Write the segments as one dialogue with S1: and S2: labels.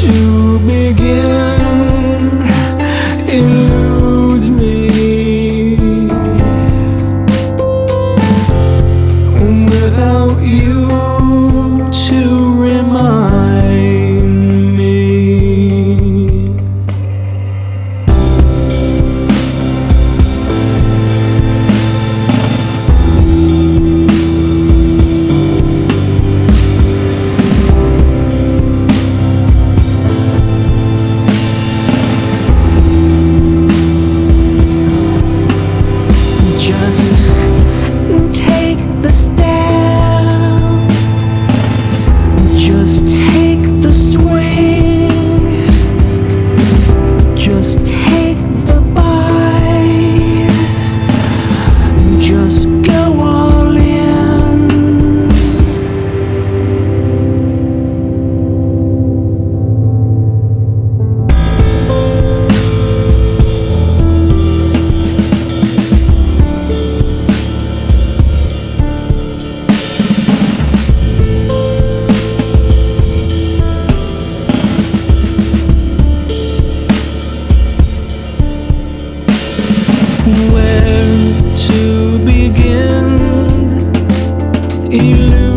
S1: to begin. Eludes me. Without you Where to begin. Eludes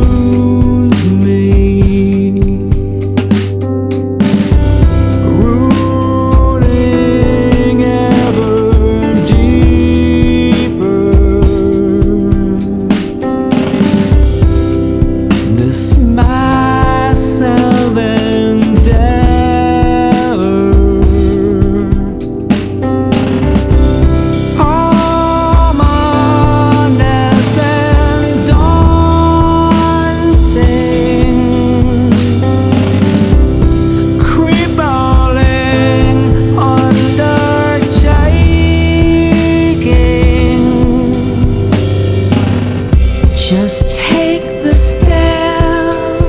S2: Just take the step.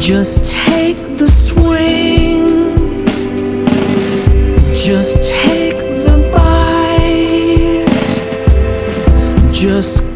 S2: Just take the swing. Just take the bite. Just.